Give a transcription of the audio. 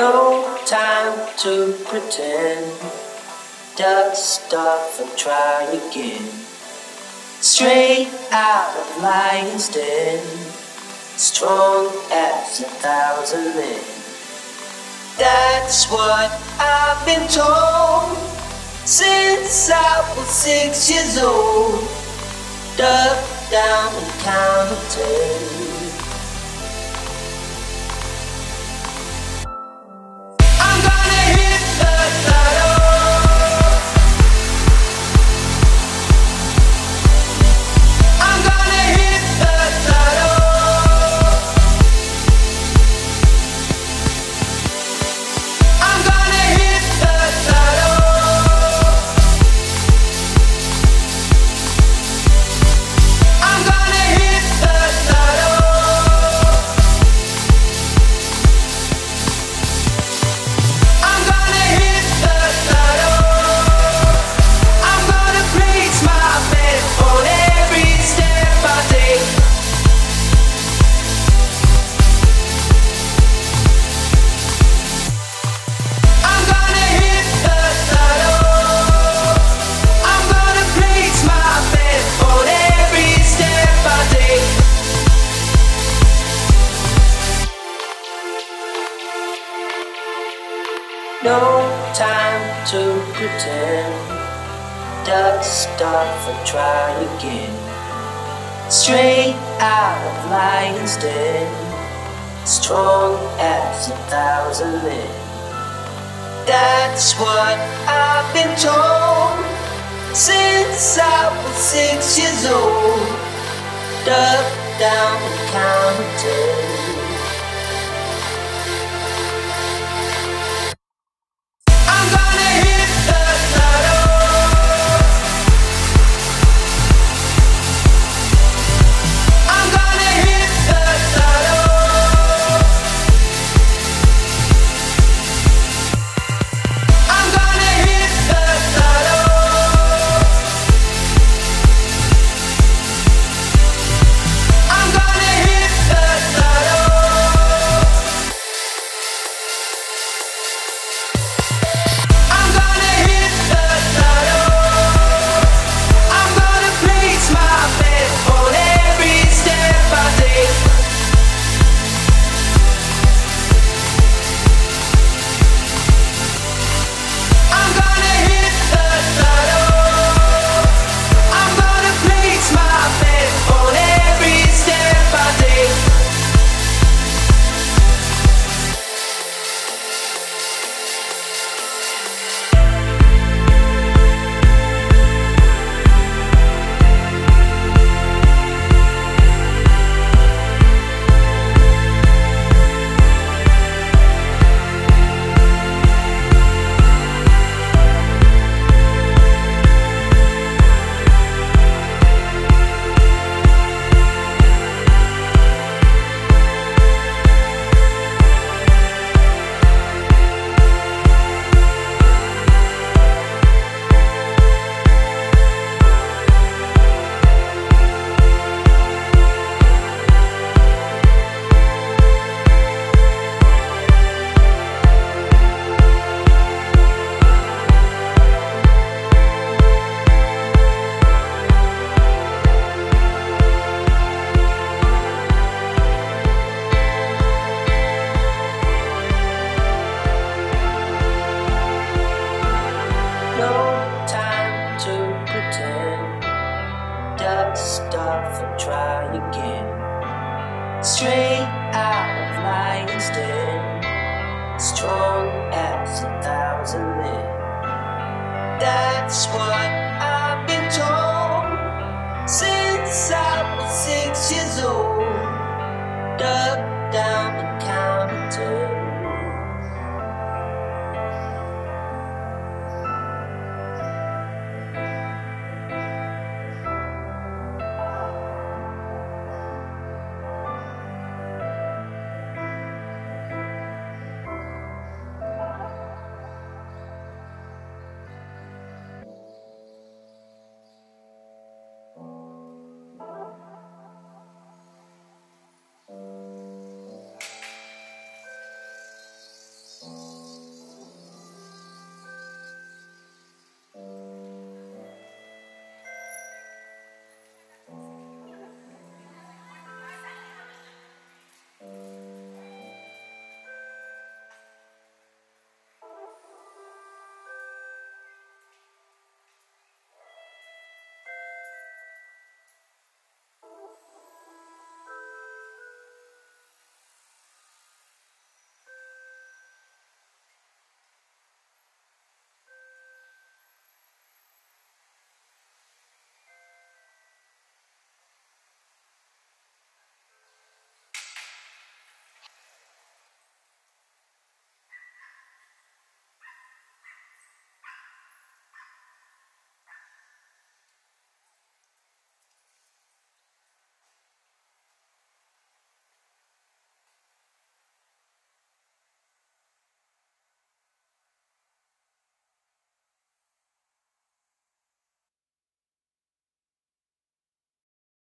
No time to pretend. Dust off and try again. Straight out of lion's den. Strong as a thousand men. That's what I've been told since I was six years old. Duck down and count to ten. No time to pretend. Dust off and try again. Straight out of lion's den. Strong as a thousand men. That's what I've been told since I was six years old. Duck down and count Off and try again. Straight out of lion's den. Strong as a thousand men. That's what